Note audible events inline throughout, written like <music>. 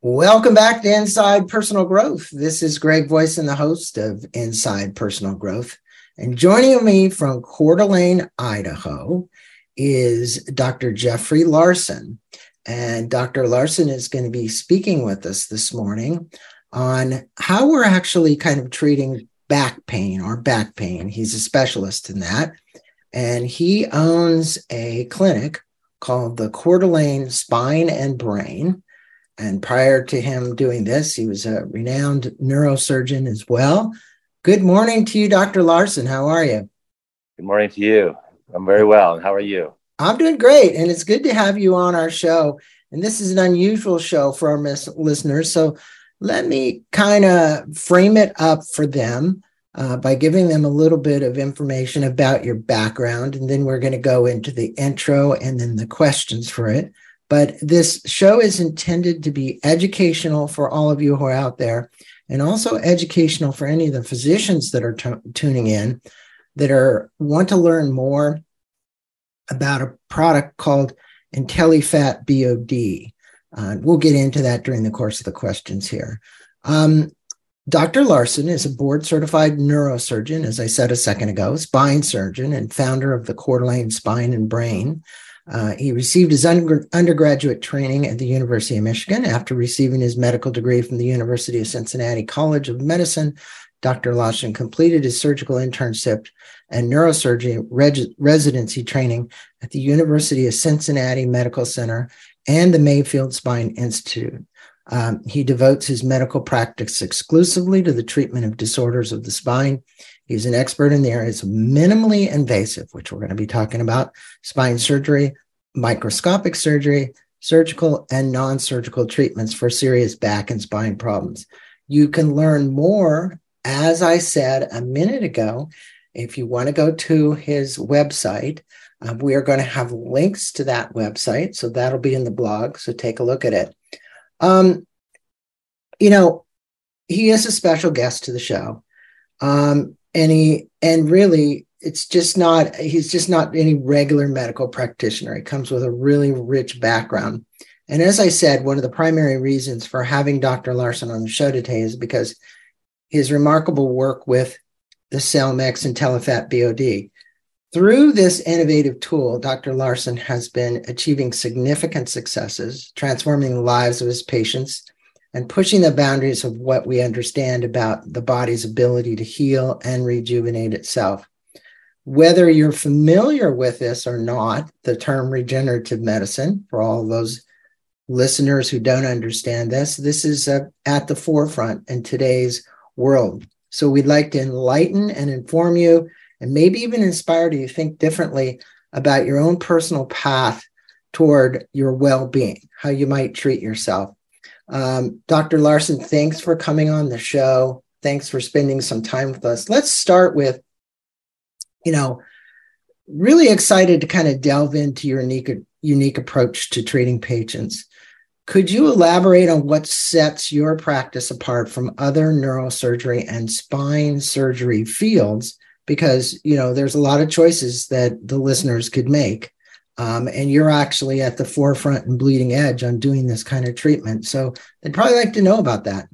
Welcome back to Inside Personal Growth. This is Greg Voisin, the host of Inside Personal Growth. And joining me from Coeur d'Alene, Idaho, is Dr. Jeffrey Larson. And Dr. Larson is going to be speaking with us this morning on how we're actually kind of treating back pain or back pain. He's a specialist in that. And he owns a clinic called the Coeur d'Alene Spine and Brain. And prior to him doing this, he was a renowned neurosurgeon as well. Good morning to you, Dr. Larson. How are you? Good morning to you. I'm very well. And how are you? I'm doing great. And it's good to have you on our show. And this is an unusual show for our mis- listeners. So let me kind of frame it up for them uh, by giving them a little bit of information about your background. And then we're going to go into the intro and then the questions for it. But this show is intended to be educational for all of you who are out there and also educational for any of the physicians that are t- tuning in that are want to learn more about a product called IntelliFat BOD. Uh, we'll get into that during the course of the questions here. Um, Dr. Larson is a board certified neurosurgeon, as I said a second ago, spine surgeon, and founder of the Coeur d'Alene Spine and Brain. Uh, he received his under- undergraduate training at the University of Michigan after receiving his medical degree from the University of Cincinnati College of Medicine. Dr. Larson completed his surgical internship and neurosurgery reg- residency training at the University of Cincinnati Medical Center and the Mayfield Spine Institute. Um, he devotes his medical practice exclusively to the treatment of disorders of the spine. He's an expert in the areas of minimally invasive, which we're going to be talking about, spine surgery, microscopic surgery, surgical and non surgical treatments for serious back and spine problems. You can learn more, as I said a minute ago, if you want to go to his website. Uh, we are going to have links to that website. So that'll be in the blog. So take a look at it. Um, you know, he is a special guest to the show. Um, and and really it's just not he's just not any regular medical practitioner. He comes with a really rich background. And as i said one of the primary reasons for having dr larson on the show today is because his remarkable work with the Cellmyx and IntelliFat bod through this innovative tool dr larson has been achieving significant successes transforming the lives of his patients and pushing the boundaries of what we understand about the body's ability to heal and rejuvenate itself. Whether you're familiar with this or not, the term regenerative medicine, for all those listeners who don't understand this, this is uh, at the forefront in today's world. So we'd like to enlighten and inform you and maybe even inspire you to think differently about your own personal path toward your well being, how you might treat yourself. Um, Dr. Larson, thanks for coming on the show. Thanks for spending some time with us. Let's start with, you know, really excited to kind of delve into your unique, unique approach to treating patients. Could you elaborate on what sets your practice apart from other neurosurgery and spine surgery fields? Because, you know, there's a lot of choices that the listeners could make. Um, and you're actually at the forefront and bleeding edge on doing this kind of treatment. So they'd probably like to know about that.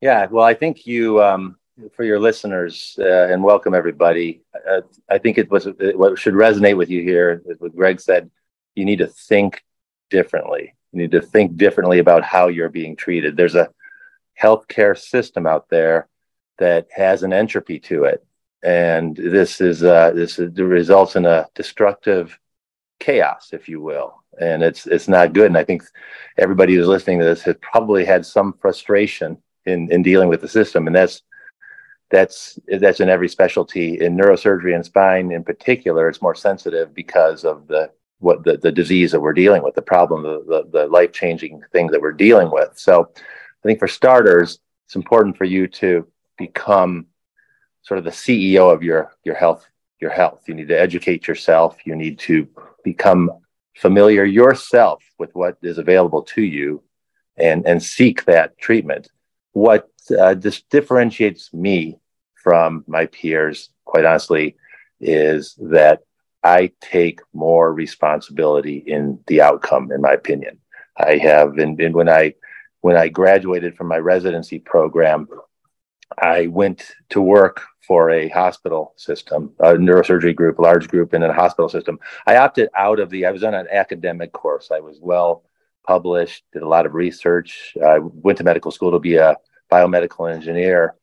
Yeah, well, I think you, um, for your listeners, uh, and welcome everybody. Uh, I think it was what should resonate with you here is what Greg said. You need to think differently. You need to think differently about how you're being treated. There's a healthcare system out there that has an entropy to it, and this is uh, this is, results in a destructive chaos, if you will, and it's it's not good. And I think everybody who's listening to this has probably had some frustration in in dealing with the system, and that's that's that's in every specialty in neurosurgery and spine in particular. It's more sensitive because of the what the, the disease that we're dealing with, the problem, the, the, the life changing thing that we're dealing with. So, I think for starters, it's important for you to become sort of the CEO of your your health your health. You need to educate yourself. You need to become familiar yourself with what is available to you and, and seek that treatment. What uh, this differentiates me from my peers, quite honestly, is that I take more responsibility in the outcome, in my opinion. I have, and, and when I when I graduated from my residency program, I went to work for a hospital system, a neurosurgery group, large group in a hospital system. I opted out of the, I was on an academic course. I was well published, did a lot of research. I went to medical school to be a biomedical engineer,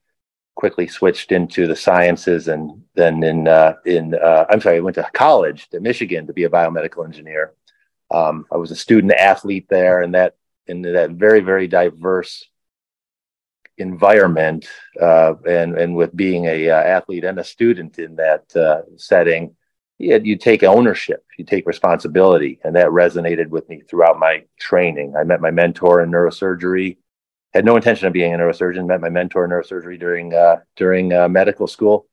quickly switched into the sciences and then in, uh, in uh, I'm sorry, I went to college to Michigan to be a biomedical engineer. Um, I was a student athlete there and that, in that very, very diverse environment uh, and and with being a uh, athlete and a student in that uh, setting you, you take ownership you take responsibility and that resonated with me throughout my training. I met my mentor in neurosurgery had no intention of being a neurosurgeon met my mentor in neurosurgery during uh, during uh, medical school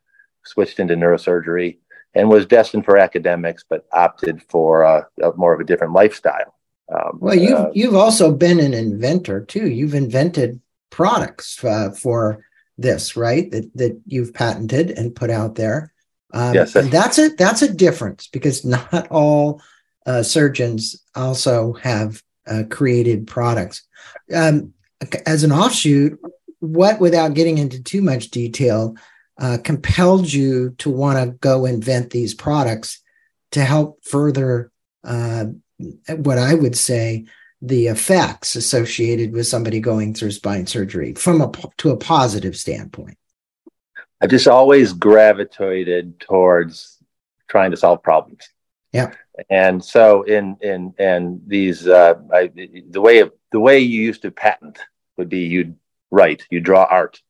switched into neurosurgery and was destined for academics but opted for uh, more of a different lifestyle. Um, well you've you've also been an inventor too. You've invented products uh, for this, right? That that you've patented and put out there. Um, yes, and that's a that's a difference because <laughs> not all uh, surgeons also have uh, created products. Um, as an offshoot, what, without getting into too much detail, uh, compelled you to want to go invent these products to help further uh, what I would say the effects associated with somebody going through spine surgery from a to a positive standpoint? I've just always gravitated towards trying to solve problems. Yeah. And so in in and these uh, I, the way of the way you used to patent would be you'd write, you draw art,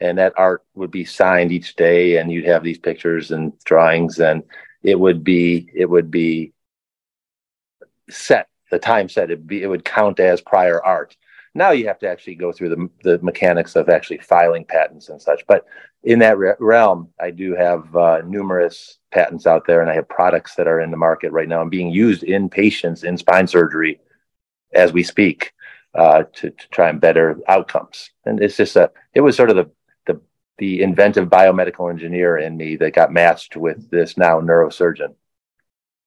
and that art would be signed each day, and you'd have these pictures and drawings, and it would be it would be set the time set it, be, it would count as prior art. Now you have to actually go through the, the mechanics of actually filing patents and such. But in that re- realm, I do have uh, numerous patents out there, and I have products that are in the market right now and being used in patients in spine surgery as we speak uh, to, to try and better outcomes. And it's just a, it was sort of the, the, the inventive biomedical engineer in me that got matched with this now neurosurgeon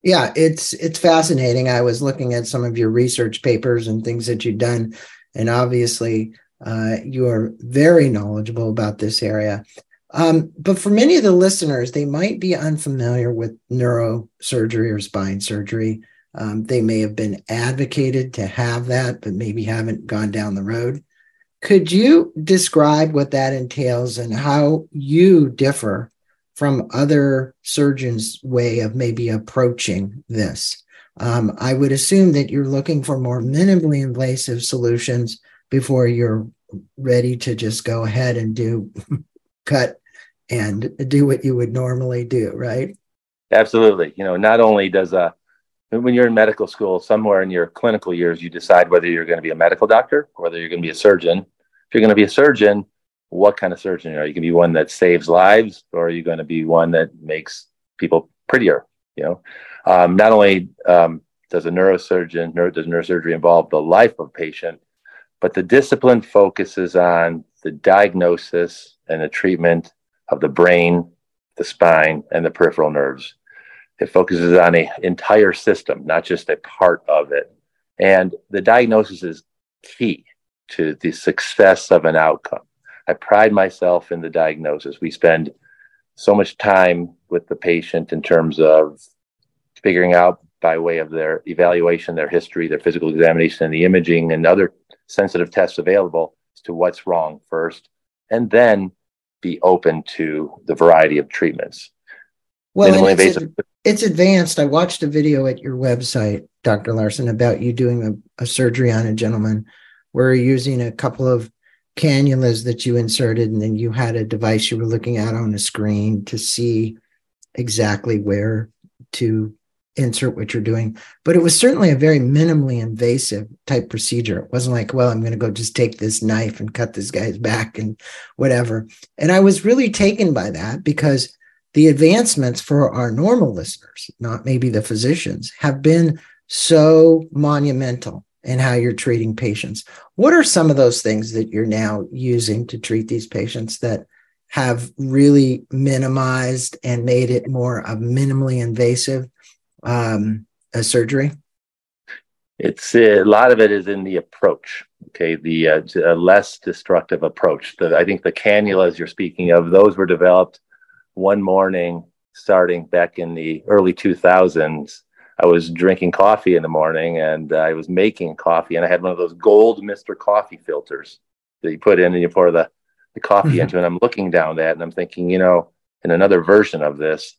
yeah, it's it's fascinating. I was looking at some of your research papers and things that you've done, and obviously uh, you are very knowledgeable about this area. Um, but for many of the listeners, they might be unfamiliar with neurosurgery or spine surgery. Um, they may have been advocated to have that, but maybe haven't gone down the road. Could you describe what that entails and how you differ from other surgeons' way of maybe approaching this. Um, I would assume that you're looking for more minimally invasive solutions before you're ready to just go ahead and do <laughs> cut and do what you would normally do, right? Absolutely. You know, not only does a uh, when you're in medical school, somewhere in your clinical years, you decide whether you're going to be a medical doctor or whether you're going to be a surgeon. If you're going to be a surgeon, what kind of surgeon are you? going to be one that saves lives, or are you going to be one that makes people prettier? You know, um, not only um, does a neurosurgeon, neuro, does neurosurgery involve the life of a patient, but the discipline focuses on the diagnosis and the treatment of the brain, the spine, and the peripheral nerves. It focuses on an entire system, not just a part of it. And the diagnosis is key to the success of an outcome. I pride myself in the diagnosis. We spend so much time with the patient in terms of figuring out by way of their evaluation, their history, their physical examination, and the imaging and other sensitive tests available as to what's wrong first, and then be open to the variety of treatments. Well, it's, it's, advanced. I watched a video at your website, Dr. Larson, about you doing a, a surgery on a gentleman where you're using a couple of cannulas that you inserted, and then you had a device you were looking at on a screen to see exactly where to insert what you're doing. But it was certainly a very minimally invasive type procedure. It wasn't like, well, I'm going to go just take this knife and cut this guy's back and whatever. And I was really taken by that because the advancements for our normal listeners, not maybe the physicians, have been so monumental and how you're treating patients. What are some of those things that you're now using to treat these patients that have really minimized and made it more of minimally invasive um, a surgery? It's a lot of it is in the approach. Okay, the uh, a less destructive approach. The, I think the cannulas you're speaking of, those were developed one morning starting back in the early 2000s. I was drinking coffee in the morning and I was making coffee, and I had one of those gold Mr. Coffee filters that you put in and you pour the, the coffee mm-hmm. into. And I'm looking down that and I'm thinking, you know, in another version of this,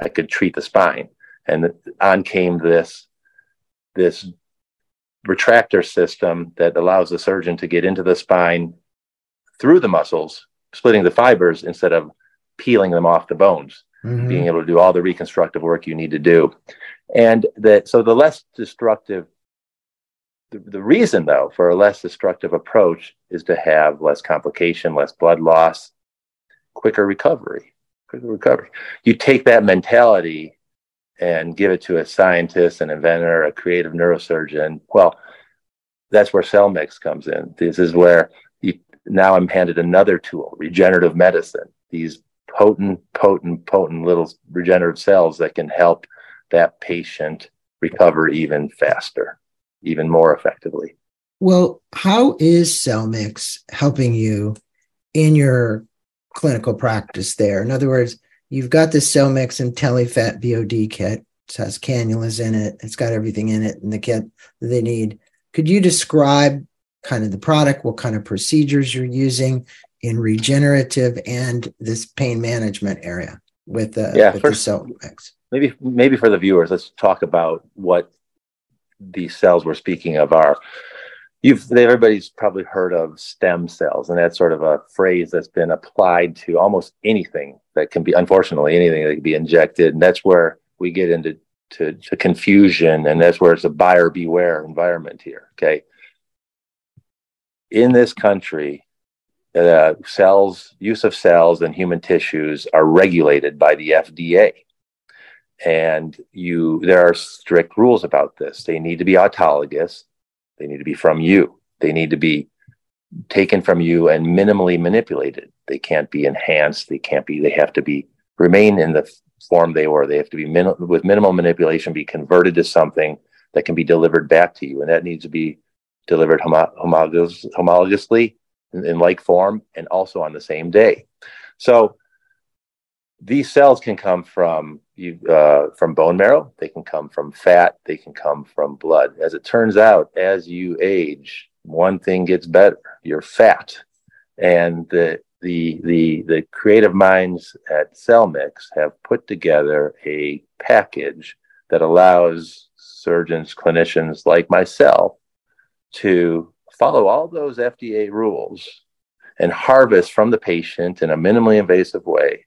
I could treat the spine. And on came this this retractor system that allows the surgeon to get into the spine through the muscles, splitting the fibers instead of peeling them off the bones, mm-hmm. being able to do all the reconstructive work you need to do. And that so the less destructive the, the reason though for a less destructive approach is to have less complication, less blood loss, quicker recovery. Quicker recovery. You take that mentality and give it to a scientist, an inventor, a creative neurosurgeon, well, that's where Cellmyx comes in. This is where you, now I'm handed another tool, regenerative medicine. These potent, potent, potent little regenerative cells that can help that patient recover even faster, even more effectively. Well, how is Cellmyx helping you in your clinical practice there? In other words, you've got the Cellmyx and telefat VOD kit. It has cannulas in it. It's got everything in it in the kit that they need. Could you describe kind of the product, what kind of procedures you're using in regenerative and this pain management area with, uh, yeah, with first, the cell mix? Maybe, maybe for the viewers, let's talk about what these cells we're speaking of are. You've everybody's probably heard of stem cells and that's sort of a phrase that's been applied to almost anything that can be unfortunately anything that can be injected and that's where we get into to, to confusion and that's where it's a buyer beware environment here okay? In this country uh, cells use of cells and human tissues are regulated by the fda and you there are strict rules about this they need to be autologous they need to be from you. They need to be taken from you and minimally manipulated. They can't be enhanced. They can't be, they have to be remain in the form they were. They have to be min- with minimal manipulation, be converted to something that can be delivered back to you. And that needs to be delivered homo- homologous, homologously in, in like form and also on the same day. So these cells can come from you uh, from bone marrow. They can come from fat. They can come from blood. As it turns out as you age one thing gets better. Your fat. And the the the the creative minds at Cellmyx have put together a package that allows surgeons clinicians like myself to follow all those fda rules and harvest from the patient in a minimally invasive way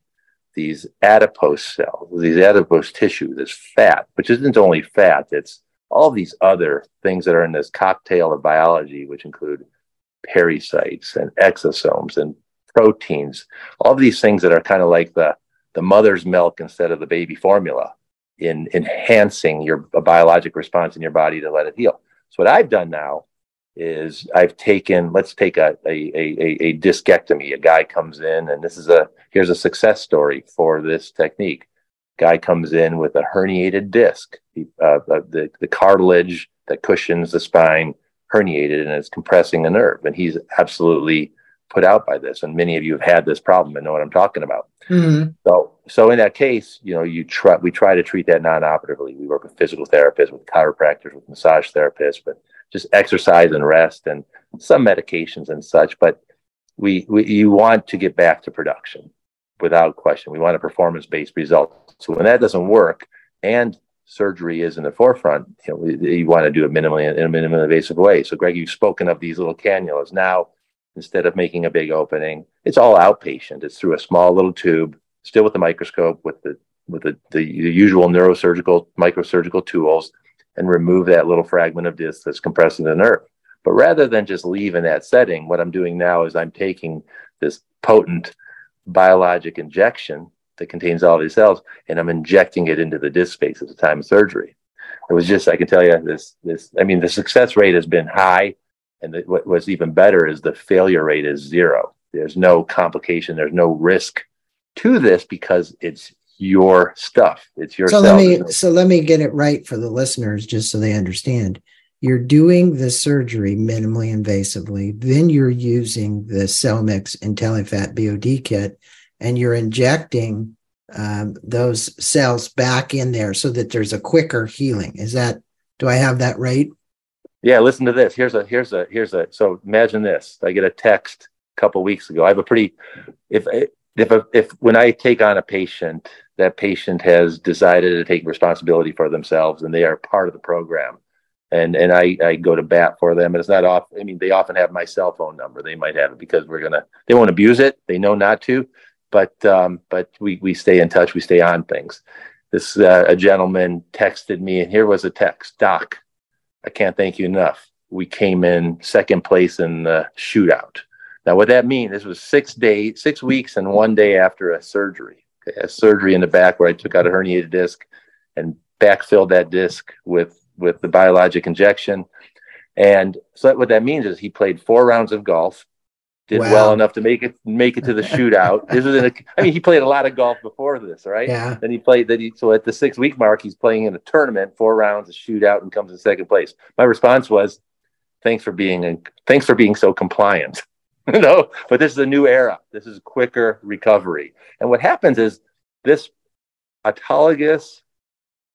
these adipose cells, these adipose tissue, this fat, which isn't only fat, it's all these other things that are in this cocktail of biology, which include pericytes and exosomes and proteins, all of these things that are kind of like the, the mother's milk instead of the baby formula in enhancing your biologic response in your body to let it heal. So what I've done now is I've taken, let's take a, a, a, a discectomy. A guy comes in, and this is a, here's a success story for this technique. Guy comes in with a herniated disc, uh, uh, the, the cartilage that cushions the spine herniated and it's compressing a nerve. And he's absolutely put out by this. And many of you have had this problem and know what I'm talking about. Mm-hmm. So, so in that case, you know, you try, we try to treat that non-operatively. We work with physical therapists, with chiropractors, with massage therapists, but just exercise and rest and some medications and such. But we, we you want to get back to production without question. We want a performance based result. So when that doesn't work and surgery is in the forefront, you know, you want to do it minimally in a minimally invasive way. So Greg, you've spoken of these little cannulas. Now, instead of making a big opening, it's all outpatient. It's through a small little tube, still with the microscope, with the with the, the, the usual neurosurgical microsurgical tools and remove that little fragment of disc that's compressing the nerve. But rather than just leave in that setting, what I'm doing now is I'm taking this potent biologic injection that contains all these cells and I'm injecting it into the disc space at the time of surgery. It was just, I can tell you this, this, I mean, the success rate has been high. And the, what was even better is the failure rate is zero. There's no complication. There's no risk to this because it's your stuff. It's your so let me so let me get it right for the listeners, just so they understand. you're doing the surgery minimally invasively, then you're using the Cellmyx IntelliFat BOD kit, and you're injecting um, those cells back in there so that there's a quicker healing. Is that? Do I have that right? Yeah. Listen to this. Here's a here's a here's a. So imagine this. I get a text a couple weeks ago. I have a pretty if if if when I take on a patient, that patient has decided to take responsibility for themselves and they are part of the program and and I, I go to bat for them. And it's not off. I mean, they often have my cell phone number. They might have it because we're gonna. They won't abuse it. They know not to, but um, but we we stay in touch. We stay on things. This uh, a gentleman texted me, and here was a text. Doc, I can't thank you enough. We came in second place in the shootout. Now, what that means? This was six days, six weeks, and one day after a surgery. A surgery in the back where I took out a herniated disc and backfilled that disc with with the biologic injection. And so what that means is he played four rounds of golf, did wow. well enough to make it make it to the <laughs> shootout. this was in a, I mean, he played a lot of golf before this, right? Yeah. Then he played that. He so at the six week mark, he's playing in a tournament, four rounds, a shootout, and comes in second place. My response was, "Thanks for being and thanks for being so compliant." <laughs> know, but this is a new era. This is quicker recovery. And what happens is this autologous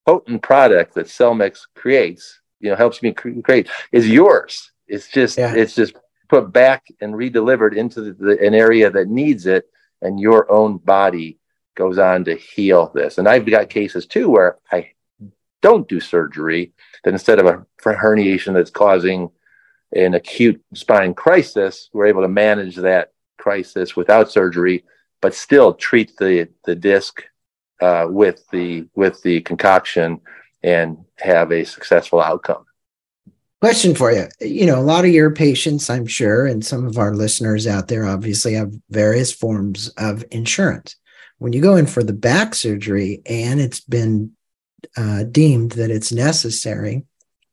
potent product that Cellmyx creates, you know, helps me create is yours. It's just yeah. it's just put back and redelivered into the, the, an area that needs it, and your own body goes on to heal this. And I've got cases too where I don't do surgery, that instead of a herniation that's causing an acute spine crisis, we're able to manage that crisis without surgery, but still treat the the disc uh, with the with the concoction and have a successful outcome. Question for you. You know, a lot of your patients, I'm sure, and some of our listeners out there obviously have various forms of insurance. When you go in for the back surgery and it's been uh, deemed that it's necessary,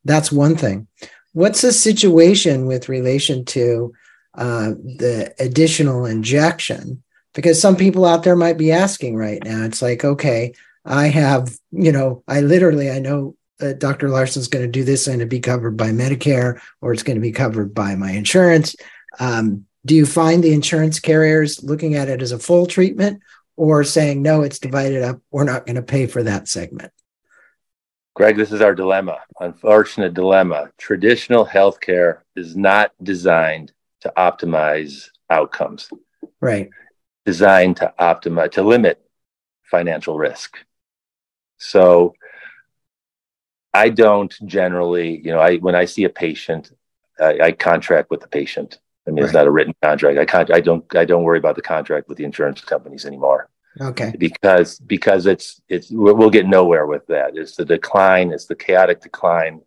that's one thing. What's the situation with relation to uh, the additional injection? Because some people out there might be asking right now. It's like okay i have you know i literally i know that dr larson's going to do this and to be covered by medicare or it's going to be covered by my insurance. Um, do you find the insurance carriers looking at it as a full treatment or saying no it's divided up we're not going to pay for that segment greg this is our dilemma unfortunate dilemma traditional healthcare is not designed to optimize outcomes right designed to optimize to limit financial risk. So I don't generally, you know, I when I see a patient, I, I contract with the patient. I mean, right. it's not a written contract. I can't. I don't. I don't worry about the contract with the insurance companies anymore. Okay. Because because it's it's we'll get nowhere with that. It's the decline. It's the chaotic decline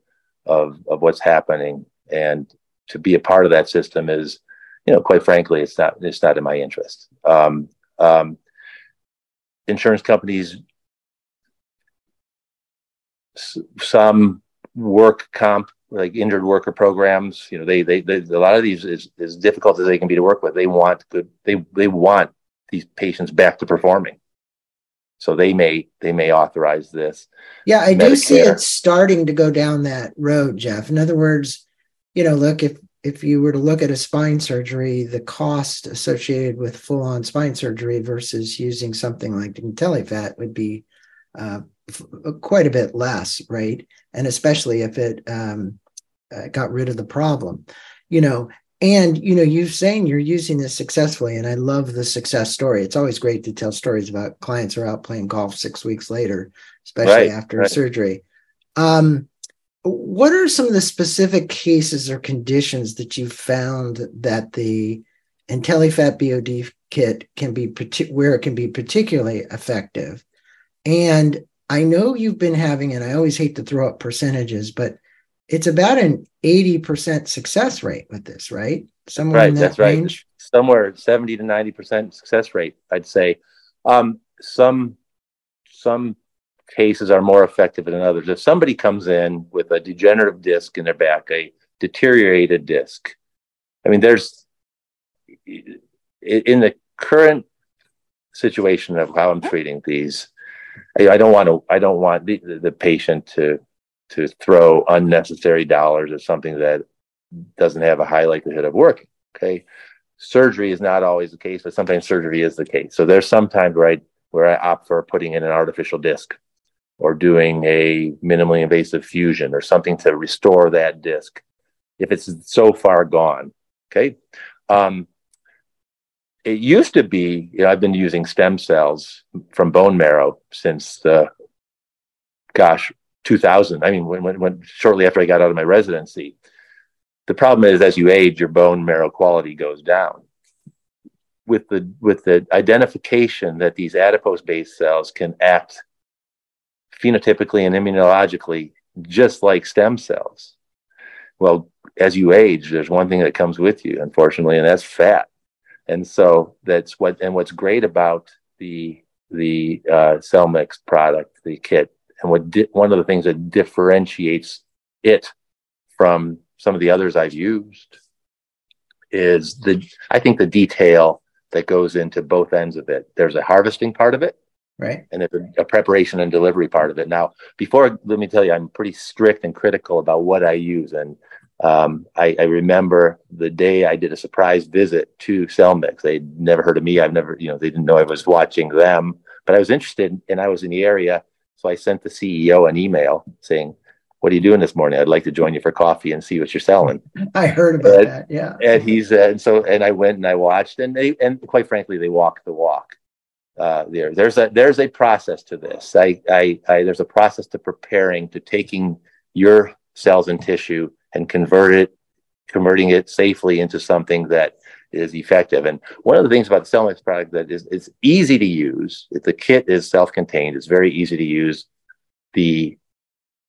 of of what's happening, and to be a part of that system is you know, quite frankly, it's not it's not in my interest. Um, um, insurance companies, some work comp like injured worker programs. You know, they, they, they a lot of these is as difficult as they can be to work with. They want good. They they want these patients back to performing. So they may they may authorize this. Yeah, I Medicare. do see it starting to go down that road, Jeff. In other words, you know, look if if you were to look at a spine surgery, the cost associated with full on spine surgery versus using something like IntelliFat would be uh, f- quite a bit less, right? And especially if it um, uh, got rid of the problem, you know. And you know, you're saying you're using this successfully, and I love the success story. It's always great to tell stories about clients who are out playing golf six weeks later, especially right, after right. surgery. Um, what are some of the specific cases or conditions that you found that the IntelliFat BOD kit can be where it can be particularly effective? And I know you've been having, and I always hate to throw up percentages, but it's about an 80% success rate with this, right? Somewhere right, that that's range? right. Somewhere 70 to 90% success rate, I'd say. Um, some some cases are more effective than others. If somebody comes in with a degenerative disc in their back, a deteriorated disc, I mean, there's in the current situation of how I'm treating these, I, I don't want to. I don't want the, the patient to to throw unnecessary dollars at something that doesn't have a high likelihood of working. Okay. Surgery is not always the case, but sometimes surgery is the case. So there's sometimes where I where I opt for putting in an artificial disc or doing a minimally invasive fusion or something to restore that disc if it's so far gone. Okay. Um, it used to be, you know, I've been using stem cells from bone marrow since the, gosh, 2000. I mean, when, when, when shortly after I got out of my residency. The problem is, as you age, your bone marrow quality goes down. With the with the identification that these adipose-based cells can act phenotypically and immunologically just like stem cells. Well, as you age, there's one thing that comes with you, unfortunately, and that's fat. And so that's what and what's great about the the uh, Cellmyx product, the kit, and what di- one of the things that differentiates it from some of the others I've used is the I think the detail that goes into both ends of it. There's a harvesting part of it, right, and there's a, a preparation and delivery part of it. Now, before let me tell you, I'm pretty strict and critical about what I use, and um, I, I, remember the day I did a surprise visit to Cellmyx. They'd never heard of me. I've never, you know, they didn't know I was watching them, but I was interested and I was in the area. So I sent the CEO an email saying, what are you doing this morning? I'd like to join you for coffee and see what you're selling. <laughs> I heard about and, that. Yeah. And he's, uh, and so, and I went and I watched and they, and quite frankly, they walked the walk. Uh, there, there's a, there's a process to this. I, I, I, there's a process to preparing, to taking your cells and tissue and convert it, converting it safely into something that is effective. And one of the things about the Cellmyx product that is it's easy to use. If the kit is self-contained, it's very easy to use. The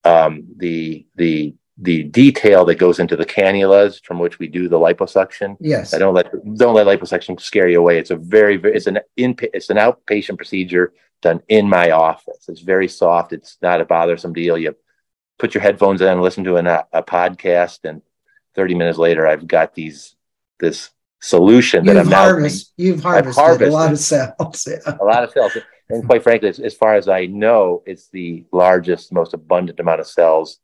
um, the the the detail that goes into the cannulas from which we do the liposuction. Yes. I don't let don't let liposuction scare you away. It's a very, very it's an in it's an outpatient procedure done in my office. It's very soft. It's not a bothersome deal. You put your headphones in, listen to an, a podcast, and 30 minutes later, I've got these this solution you've that I'm harvest, now you've harvested, harvested, a lot of cells. Yeah. A lot of cells. And quite frankly, as, as, far as I know, it's the largest, most abundant amount of cells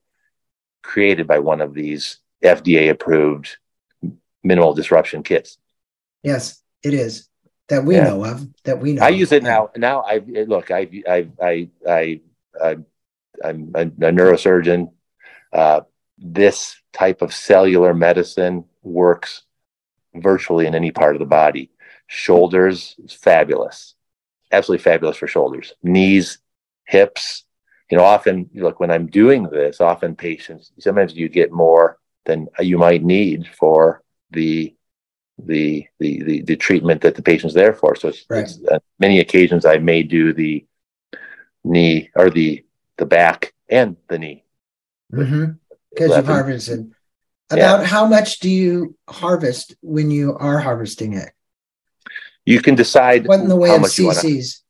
created by one of these FDA approved minimal disruption kits. Yes, it is that we yeah. know of. That we know. I use it now. Now I look. I I I I, I I'm a, a neurosurgeon. Uh, this type of cellular medicine works virtually in any part of the body. Shoulders fabulous, absolutely fabulous for shoulders. Knees, hips. You know, often look when I'm doing this, often patients sometimes you get more than you might need for the the the the, the treatment that the patient's there for. So it's, right. it's uh, many occasions I may do the knee or the the back and the knee. Because mm-hmm. you've harvested. About yeah. how much do you harvest when you are harvesting it? You can decide what in the way of cc's.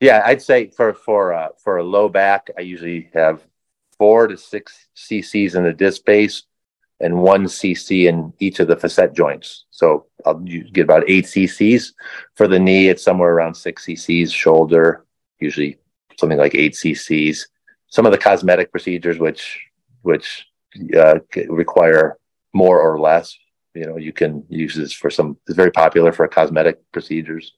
Yeah, I'd say for for uh, for a low back, I usually have four to six cc's in the disc base and one cc in each of the facet joints. So I'll get about eight cc's. For the knee, it's somewhere around six cc's. Shoulder, usually something like eight cc's. Some of the cosmetic procedures, which which uh, require more or less, you know, you can use this for some. It's very popular for cosmetic procedures.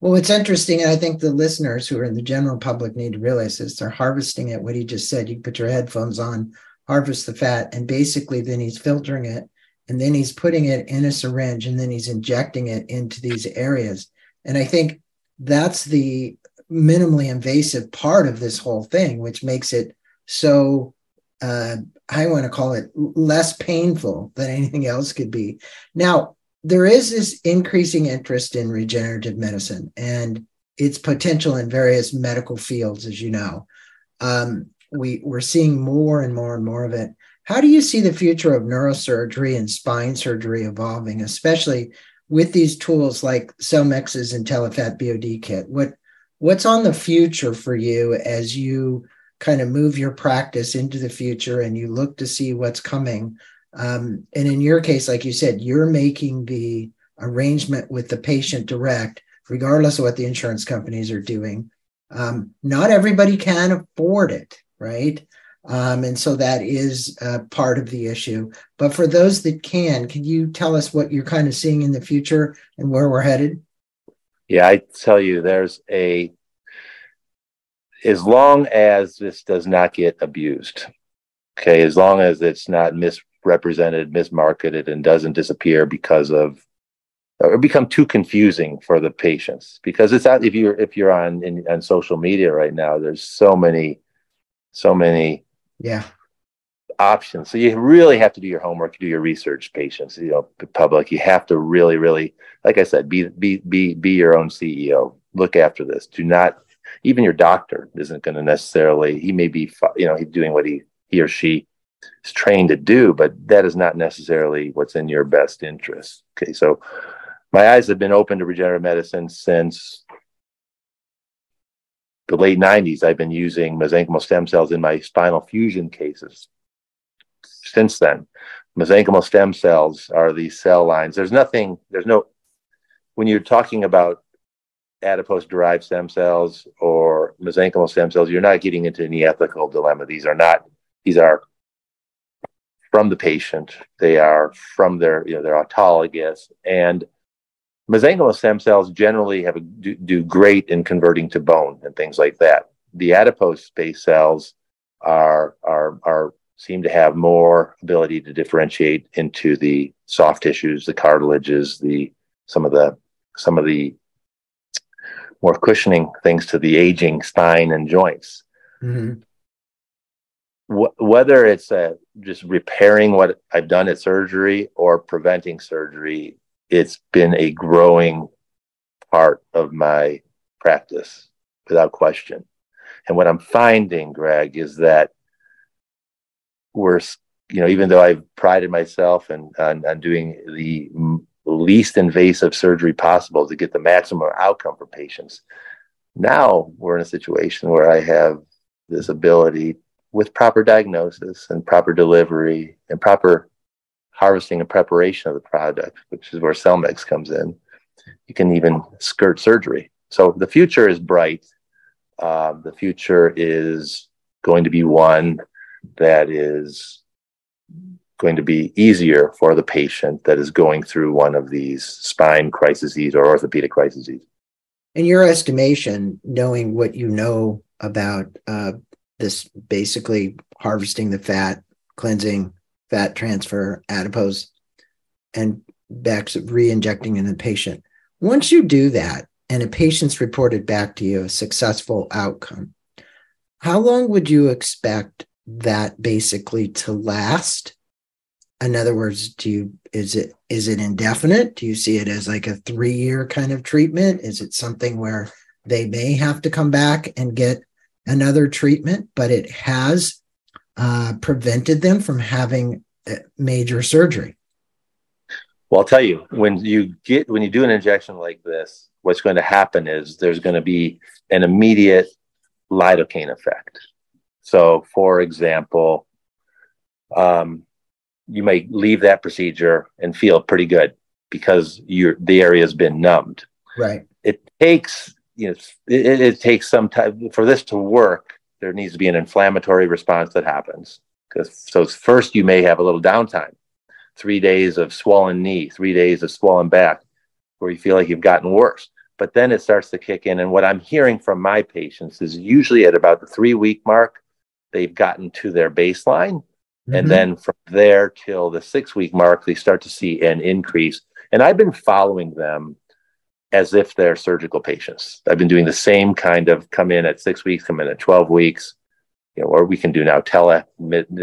Well, it's interesting, and I think the listeners who are in the general public need to realize this. They're harvesting it. What he just said. You put your headphones on, harvest the fat, and basically then he's filtering it, and then he's putting it in a syringe, and then he's injecting it into these areas. And I think that's the minimally invasive part of this whole thing, which makes it so uh, I want to call it less painful than anything else could be. Now, there is this increasing interest in regenerative medicine and its potential in various medical fields, as you know. Um, we, we're seeing more and more and more of it. How do you see the future of neurosurgery and spine surgery evolving, especially with these tools like Cellmyx's IntelliFat BOD kit? What what's on the future for you as you kind of move your practice into the future and you look to see what's coming um, and in your case like you said you're making the arrangement with the patient direct regardless of what the insurance companies are doing um, not everybody can afford it right Um, and so that is uh, part of the issue. But for those that can, can you tell us what you're kind of seeing in the future and where we're headed? Yeah, I tell you, there's a, as long as this does not get abused, okay, as long as it's not misrepresented, mismarketed, and doesn't disappear because of or become too confusing for the patients. Because it's out if you're if you're on in, on social media right now there's so many so many yeah. options. So you really have to do your homework do your research patients you know public. You have to really really like i said be be be be your own ceo look after this. Do not even your doctor isn't going to necessarily he may be you know he's doing what he he or she is trained to do but that is not necessarily what's in your best interest okay so my eyes have been open to regenerative medicine since the late 90s. I've been using mesenchymal stem cells in my spinal fusion cases. Since then, mesenchymal stem cells are these cell lines. There's nothing, there's no, when you're talking about adipose derived stem cells or mesenchymal stem cells, you're not getting into any ethical dilemma. These are not, these are from the patient. They are from their, you know, they're autologous. And mesenchymal stem cells generally have a, do, do, great in converting to bone and things like that. The adipose based cells are are are seem to have more ability to differentiate into the soft tissues, the cartilages, the some of the some of the more cushioning things to the aging spine and joints. Mm-hmm. Wh- whether it's uh, just repairing what I've done at surgery or preventing surgery, it's been a growing part of my practice without question. And what I'm finding, Greg, is that we're, you know, even though I've prided myself and on, on doing the least invasive surgery possible to get the maximum outcome for patients, now we're in a situation where I have this ability with proper diagnosis and proper delivery and proper harvesting and preparation of the product, which is where Cellmyx comes in. You can even skirt surgery. So the future is bright. Uh, the future is going to be one that is going to be easier for the patient that is going through one of these spine crises or orthopedic crises. In your estimation, knowing what you know about uh, this basically harvesting the fat, cleansing, fat transfer, adipose, and back re-injecting in the patient. Once you do that, and a patient's reported back to you a successful outcome, how long would you expect that basically to last? In other words, do you is it is it indefinite? Do you see it as like a three year kind of treatment? Is it something where they may have to come back and get another treatment, but it has uh, prevented them from having major surgery? Well, I'll tell you, when you get when you do an injection like this, what's going to happen is there's going to be an immediate lidocaine effect. So, for example, um, you may leave that procedure and feel pretty good because your the area has been numbed. Right. It takes you know it, it takes some time for this to work there needs to be an inflammatory response that happens. Because so first you may have a little downtime, three days of swollen knee, three days of swollen back, where you feel like you've gotten worse. But then it starts to kick in. And what I'm hearing from my patients is usually at about the three week mark, they've gotten to their baseline. Mm-hmm. And then from there till the six week mark, they start to see an increase. And I've been following them as if they're surgical patients. I've been doing the same kind of come in at six weeks, come in at 12 weeks, you know, or we can do now tele.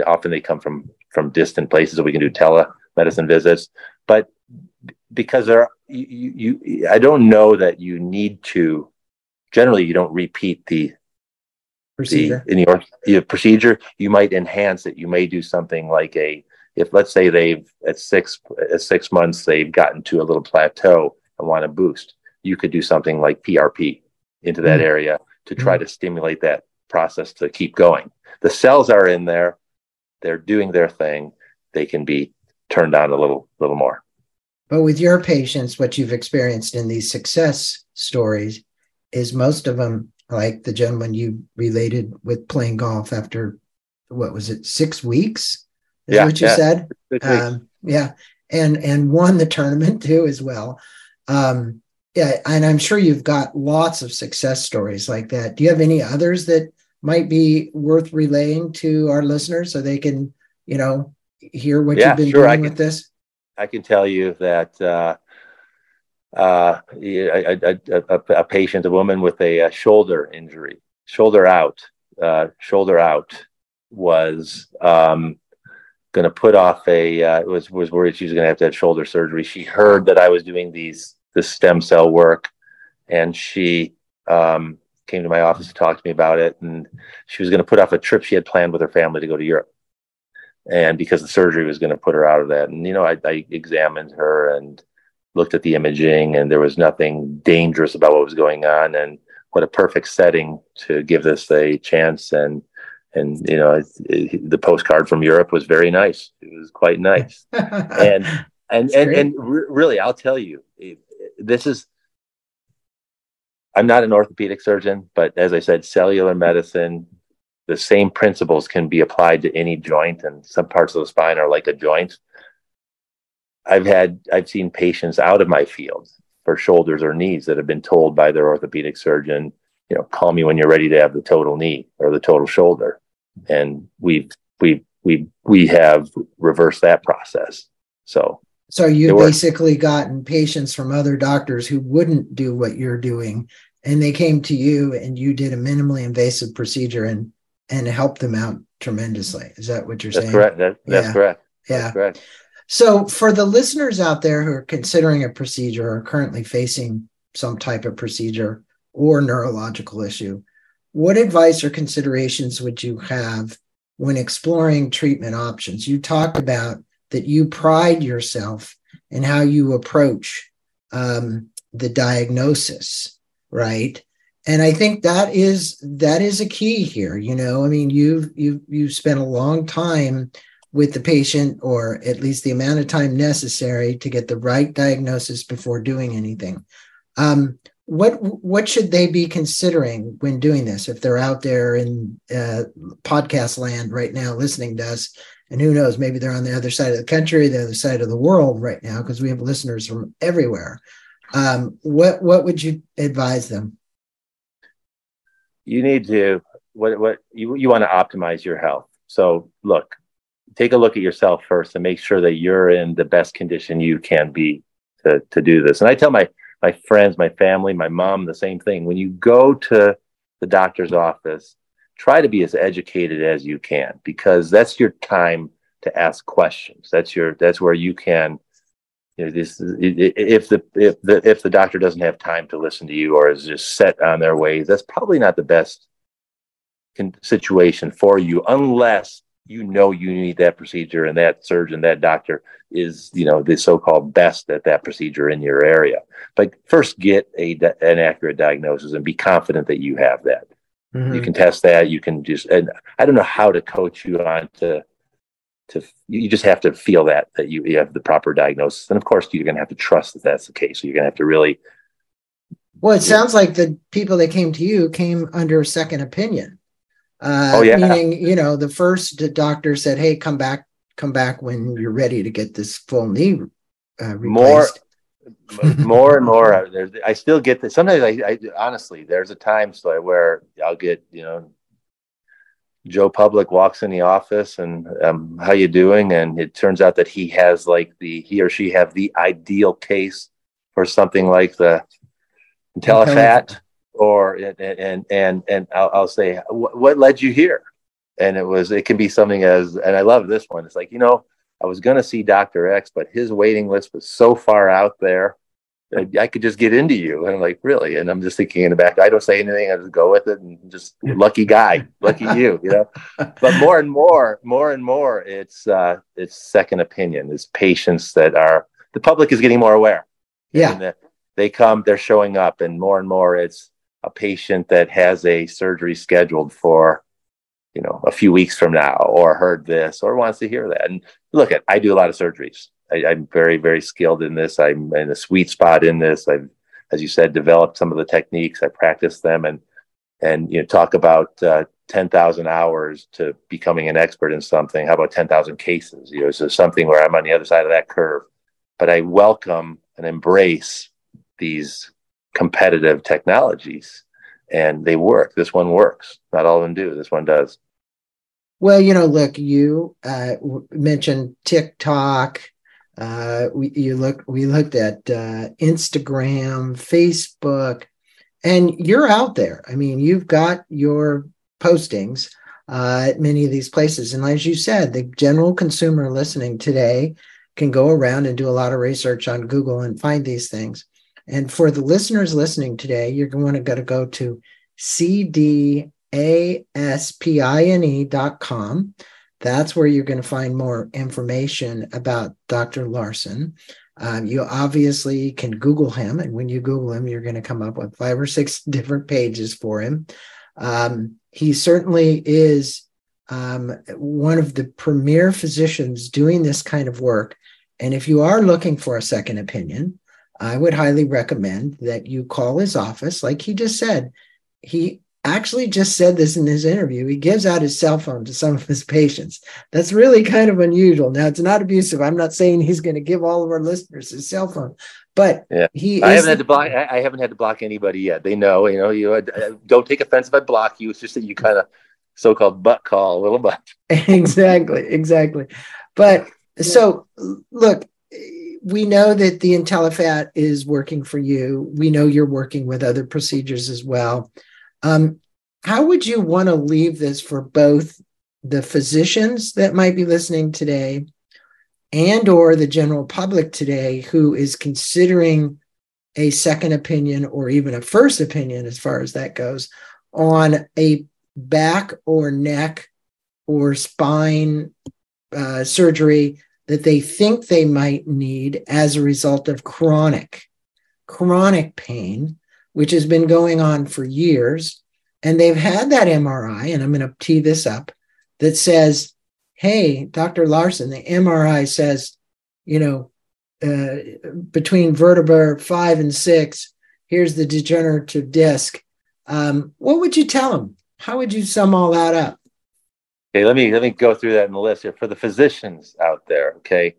Often they come from from distant places, so we can do telemedicine visits. But because there, are, you, you, I don't know that you need to. Generally, you don't repeat the procedure the, in your, your procedure. You might enhance it. You may do something like a if let's say they've at six at six months they've gotten to a little plateau and want to boost you could do something like PRP into that mm area to try mm to stimulate that process to keep going. The cells are in there, they're doing their thing. They can be turned on a little, little more. But with your patients, what you've experienced in these success stories is most of them, like the gentleman you related with playing golf after what was it six weeks? Is Yeah, what you yeah. said? Um, yeah. And and won the tournament too as well. Um, yeah and i'm sure you've got lots of success stories like that. Do you have any others that might be worth relaying to our listeners so they can you know hear what Yeah, you've been sure, doing can- with this? I can tell you that uh, uh, a, a, a, a patient, a woman with a, uh shoulder injury, shoulder out, uh, shoulder out, was um, going to put off a uh, was was worried she was going to have to have shoulder surgery. She heard that I was doing these this stem cell work, and she um, came to my office to talk to me about it. And she was going to put off a trip she had planned with her family to go to Europe and because the surgery was going to put her out of that and you know I, I examined her and looked at the imaging and there was nothing dangerous about what was going on. And what a perfect setting to give this a chance. And and you know it, it, the postcard from europe was very nice. It was quite nice. <laughs> And and That's and, great. and re- really i'll tell you it- this is i'm not an orthopedic surgeon but as i said cellular medicine the same principles can be applied to any joint. And some parts of the spine are like a joint i've had i've seen patients out of my field for shoulders or knees that have been told by their orthopedic surgeon you know call me when you're ready to have the total knee or the total shoulder and we've we we we have reversed that process so So you basically gotten patients from other doctors who wouldn't do what you're doing, and they came to you, and you did a minimally invasive procedure and and helped them out tremendously. Is that what you're that's saying? correct that, that's Yeah. correct Yeah. that's correct So for the listeners out there who are considering a procedure or currently facing some type of procedure or neurological issue, what advice or considerations would you have when exploring treatment options? You talked about that you pride yourself in how you approach um, the diagnosis, right? And I think that is that is a key here. You know, I mean, you've you've you've spent a long time with the patient, or at least the amount of time necessary to get the right diagnosis before doing anything. Um, what what should they be considering when doing this? If they're out there in uh, podcast land right now listening to us and who knows maybe they're on the other side of the country the other side of the world right now because we have listeners from everywhere. Um, what what would you advise them? You need to what what you you want to optimize your health. So look take a look at yourself first and make sure that you're in the best condition you can be to to do this. And i tell my my friends my family my mom the same thing. When you go to the doctor's office try to be as educated as you can because that's your time to ask questions. That's your that's where you can you know this if the if the if the doctor doesn't have time to listen to you or is just set on their ways that's probably not the best situation for you unless you know you need that procedure and that surgeon that doctor is you know the so-called best at that procedure in your area. But first get a an accurate diagnosis and be confident that you have that. Mm-hmm. you can test that. You can just and i don't know how to coach you on to to you just have to feel that that you, you have the proper diagnosis. And of course you're going to have to trust that that's the case. So you're going to have to really Well, it sounds like the people that came to you came under second opinion. Uh, Oh, yeah. Meaning, you know, the first doctor said, "Hey, come back, come back when you're ready to get this full knee uh, More- replaced." more and more there's i still get this. Sometimes I, I honestly there's a time so where i'll get you know joe public walks in the office and um, how you doing? And it turns out that he has like the he or she have the ideal case for something like the IntelliFat or and and and, and I'll, I'll say what, led you here? And it was it can be something as and i love this one. It's like you know i was going to see dr x but his waiting list was so far out there i could just get into you. And i'm like really? And i'm just thinking in the back i don't say anything i just go with it and just <laughs> lucky guy lucky you you know? <laughs> But more and more more and more it's uh it's second opinion. It's patients that are the public is getting more aware. Yeah. and that they come they're showing up and more and more it's a patient that has a surgery scheduled for you know a few weeks from now or heard this or wants to hear that and look at i do a lot of surgeries I, i'm very very skilled in this i'm in a sweet spot in this i've as you said developed some of the techniques i practice them and and you know talk about uh, 10,000 hours to becoming an expert in something. How about 10,000 cases? You know, so something where I'm on the other side of that curve. But I welcome and embrace these competitive technologies and they work. This one works. Not all of them do. This one does. Well, you know, look, you uh, mentioned TikTok. Uh, we you look we looked at uh, Instagram, Facebook, and you're out there. I mean, you've got your postings uh, at many of these places, and as you said, the general consumer listening today can go around and do a lot of research on Google and find these things. And for the listeners listening today, you're going to, to go to cdaspine.com. That's where you're going to find more information about Dr. Larson. Um, you obviously can Google him, and when you Google him, you're going to come up with five or six <laughs> different pages for him. Um, he certainly is um, one of the premier physicians doing this kind of work. And if you are looking for a second opinion, I would highly recommend that you call his office. Like he just said, he actually just said this in his interview. He gives out his cell phone to some of his patients. That's really kind of unusual. Now, it's not abusive. I'm not saying he's going to give all of our listeners his cell phone, but yeah. he. I haven't had to block. I haven't had to block anybody yet. They know. You know. You uh, don't take offense if I block you. It's just that you kind of so-called butt call a little bit. <laughs> exactly. Exactly. But so look we know that the IntelliFat is working for you. We know you're working with other procedures as well. Um, how would you want to leave this for both the physicians that might be listening today and or the general public today who is considering a second opinion or even a first opinion as far as that goes on a back or neck or spine uh, surgery that they think they might need as a result of chronic, chronic pain, which has been going on for years. And they've had that MRI, and I'm going to tee this up, that says, hey, Dr. Larson, the MRI says, you know, uh, between vertebra five and six, here's the degenerative disc. Um, what would you tell them? How would you sum all that up? Okay, let me let me go through that in the list here for the physicians out there. Okay,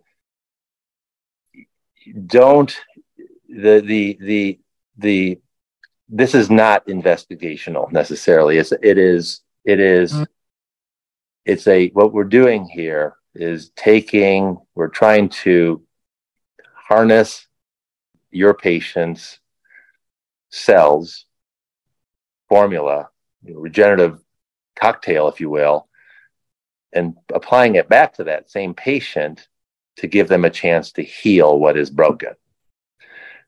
don't the the the the this is not investigational necessarily. It's it is it is mm-hmm. it's a what we're doing here is taking we're trying to harness your patient's cells formula regenerative cocktail if you will and applying it back to that same patient to give them a chance to heal what is broken.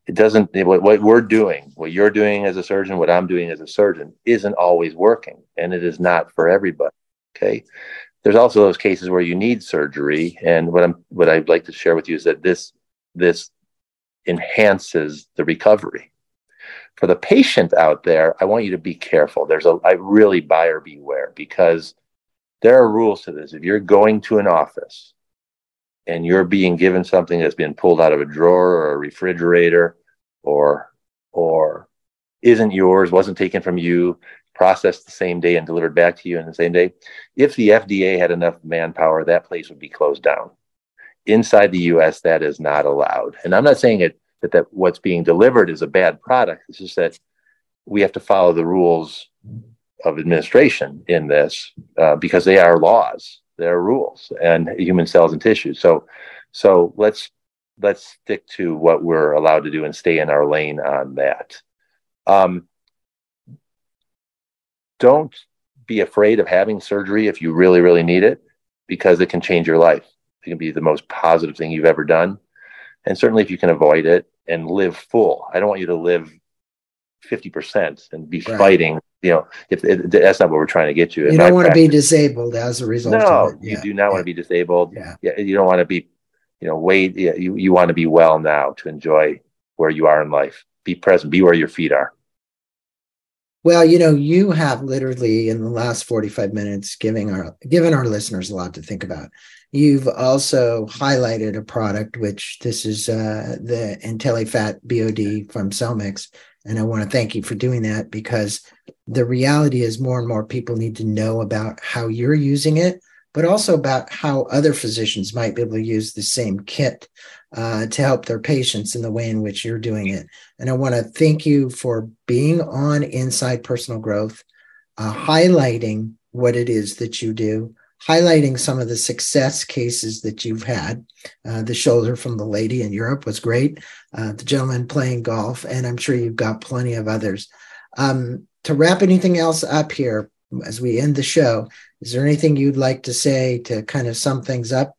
It doesn't, what, what we're doing, what you're doing as a surgeon, what I'm doing as a surgeon isn't always working and it is not for everybody. Okay. There's also those cases where you need surgery. And what I'm, what I'd like to share with you is that this, this enhances the recovery. For the patient out there, I want you to be careful. There's a, I really buyer beware because there are rules to this. If you're going to an office and you're being given something that's been pulled out of a drawer or a refrigerator or or isn't yours, wasn't taken from you, processed the same day and delivered back to you in the same day, if the FDA had enough manpower, that place would be closed down. Inside the US, that is not allowed. And I'm not saying it that, that what's being delivered is a bad product. It's just that we have to follow the rules of administration in this uh, because they are laws, they are rules, and human cells and tissues. So, so let's let's stick to what we're allowed to do and stay in our lane on that. Um, don't be afraid of having surgery if you really, really need it, because it can change your life. It can be the most positive thing you've ever done. And certainly if you can avoid it and live full, I don't want you to live 50% and be right. fighting you know, if, if, that's not what we're trying to get you. You don't want practice. to be disabled as a result. No, yeah. you do not yeah. want to be disabled. Yeah. yeah, you don't want to be, you know, wait. You you want to be well now to enjoy where you are in life. Be present. Be where your feet are. Well, you know, you have literally in the last 45 minutes giving our given our listeners a lot to think about. You've also highlighted a product, which this is uh, the IntelliFat BOD from Cellmyx. And I want to thank you for doing that because the reality is more and more people need to know about how you're using it, but also about how other physicians might be able to use the same kit uh, to help their patients in the way in which you're doing it. And I want to thank you for being on Inside Personal Growth, uh, highlighting what it is that you do, highlighting some of the success cases that you've had. Uh, the shoulder from the lady in Europe was great. Uh, the gentleman playing golf, and I'm sure you've got plenty of others. Um, to wrap anything else up here as we end the show, is there anything you'd like to say to kind of sum things up?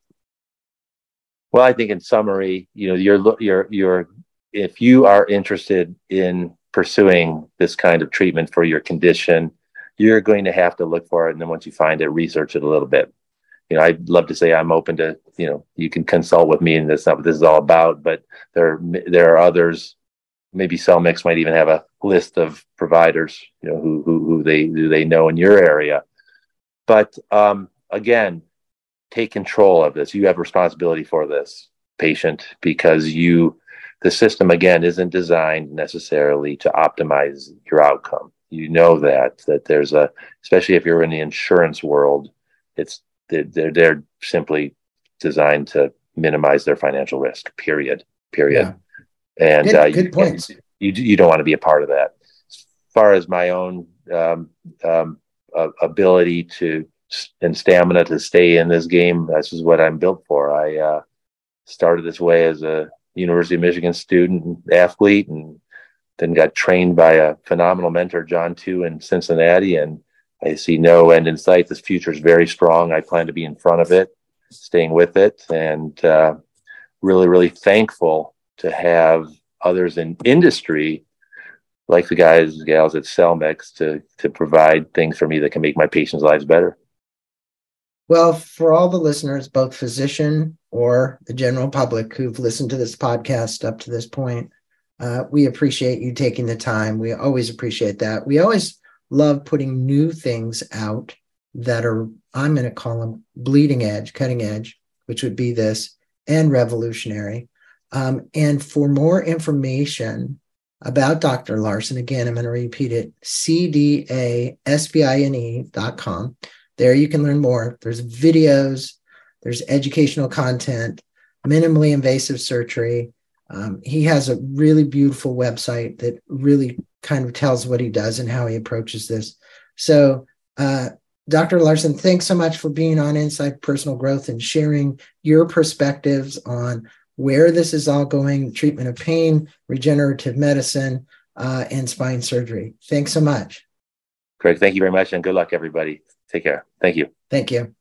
Well, I think in summary, you know, you're you're you're if you are interested in pursuing this kind of treatment for your condition, you're going to have to look for it. And then once you find it, research it a little bit. You know, I'd love to say I'm open to, you know, you can consult with me and that's not what this is all about, but there, there are others, maybe Cellmyx might even have a list of providers, you know, who, who, who they, who they know in your area. But, um, again, take control of this. You have responsibility for this patient because you, the system again isn't designed necessarily to optimize your outcome you know that that there's a especially if you're in the insurance world it's they're they're simply designed to minimize their financial risk period period. Yeah. and good, uh, good you, points. you you don't want to be a part of that. As far as my own um, um, uh, ability to and stamina to stay in this game this is what i'm built for. I uh, started this way as a university of michigan student athlete and then got trained by a phenomenal mentor, John Tu, in Cincinnati, and I see no end in sight. This future is very strong. I plan to be in front of it, staying with it, and uh, really, really thankful to have others in industry, like the guys and gals at Cellmyx, to to provide things for me that can make my patients' lives better. Well, for all the listeners, both physician or the general public who've listened to this podcast up to this point, uh, we appreciate you taking the time. We always appreciate that. We always love putting new things out that are, I'm going to call them bleeding edge, cutting edge, which would be this, and revolutionary. Um, and for more information about Dr. Larson, again, I'm going to repeat it cdaspine.com. There you can learn more. There's videos, there's educational content, minimally invasive surgery um, he has a really beautiful website that really kind of tells what he does and how he approaches this. So, uh, Dr. Larson, thanks so much for being on Inside Personal Growth and sharing your perspectives on where this is all going treatment of pain, regenerative medicine, uh, and spine surgery. Thanks so much. Craig, thank you very much and good luck, everybody. Take care. Thank you. Thank you.